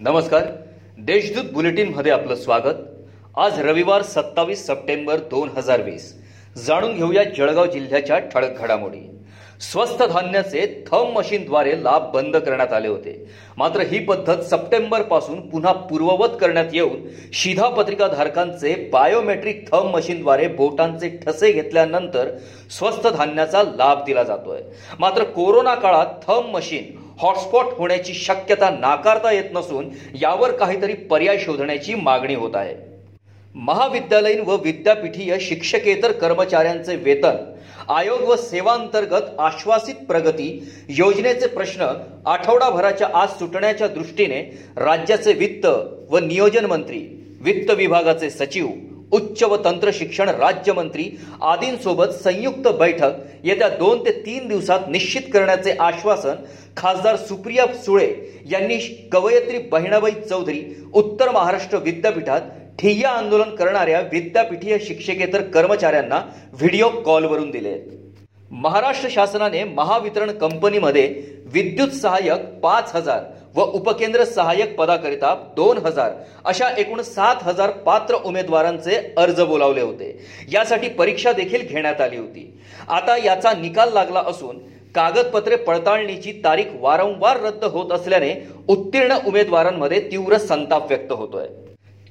नमस्कार. देशदूत बुलेटिनमध्ये आपलं स्वागत. आज रविवार सत्तावीस सप्टेंबर दोन हजार वीस. जाणून घेऊया जळगाव जिल्ह्याच्या ठळक घडामोडी. स्वस्त धान्याचे थम मशीनद्वारे लाभ बंद करण्यात आले होते. मात्र ही पद्धत सप्टेंबरपासून पुन्हा पूर्ववत करण्यात येऊन शिधापत्रिका धारकांचे बायोमेट्रिक थम मशीनद्वारे बोटांचे ठसे घेतल्यानंतर स्वस्त धान्याचा लाभ दिला जातोय. मात्र कोरोना काळात थम मशीन हॉटस्पॉट होण्याची शक्यता नाकारता येत नसून यावर काहीतरी पर्याय शोधण्याची मागणी होत आहे. महाविद्यालयीन व विद्यापीठीय शिक्षकेतर कर्मचाऱ्यांचे वेतन आयोग व सेवांतर्गत आश्वासित प्रगती योजनेचे प्रश्न आठवडाभराच्या आज सुटण्याच्या दृष्टीने राज्याचे वित्त व नियोजन मंत्री वित्त विभागाचे सचिव उच्च व तंत्र शिक्षण राज्यमंत्री आदींसोबत संयुक्त बैठक येत्या दोन ते तीन दिवसात निश्चित करण्याचे आश्वासन खासदार सुप्रिया सुळे यांनी कवयत्री बहिणाबाई चौधरी उत्तर महाराष्ट्र विद्यापीठात ठिय्या आंदोलन करणाऱ्या विद्यापीठीय शिक्षकेतर कर्मचाऱ्यांना व्हिडिओ कॉलवरून दिले. महाराष्ट्र शासनाने महावितरण कंपनीमध्ये विद्युत सहाय्यक पाच हजार व उपकेंद्र सहाय्यक पदाकरिता दोन हजार अशा एकूण सात हजार पात्र उमेदवारांचे अर्ज बोलावले होते. यासाठी परीक्षा देखील घेण्यात आली होती. आता याचा निकाल लागला असून कागदपत्रे पडताळणीची तारीख वारंवार रद्द होत असल्याने उत्तीर्ण उमेदवारांमध्ये तीव्र संताप व्यक्त होतोय.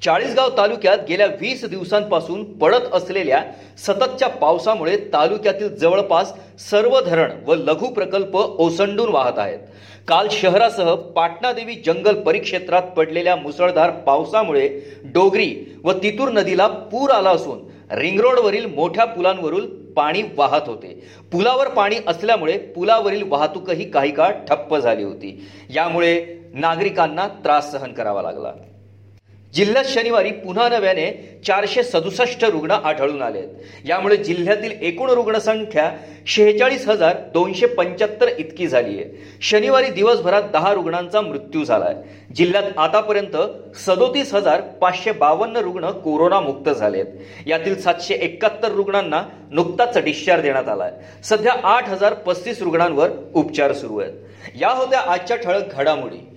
चाळीसगाव तालुक्यात गेल्या वीस दिवसांपासून पडत असलेल्या सततच्या पावसामुळे तालुक्यातील जवळपास सर्व धरण व लघु प्रकल्प ओसंडून वाहत आहेत. काल शहरासह पाटणादेवी जंगल परिक्षेत्रात पडलेल्या मुसळधार पावसामुळे डोगरी व तितूर नदीला पूर आला असून रिंगरोडवरील मोठ्या पुलांवरून पाणी वाहत होते. पुलावर पाणी असल्यामुळे पुलावरील वाहतूकही काही काळ ठप्प झाली होती. यामुळे नागरिकांना त्रास सहन करावा लागला. जिल्ह्यात शनिवारी पुन्हा नव्याने चारशे सदुसष्ट रुग्ण आढळून आले यामुळे जिल्ह्यातील एकूण रुग्णसंख्या शेहेचाळीस हजार दोनशे पंच्याहत्तर इतकी झाली आहे शनिवारी दिवसभरात दहा रुग्णांचा मृत्यू झालाय. जिल्ह्यात आतापर्यंत सदोतीस हजार पाचशे बावन्न रुग्ण कोरोना मुक्त झालेत. यातील सातशे एकाहत्तर रुग्णांना नुकताच डिस्चार्ज देण्यात आलाय. सध्या आठ हजार पस्तीस रुग्णांवर उपचार सुरू आहेत. या होत्या आजच्या ठळक घडामोडी.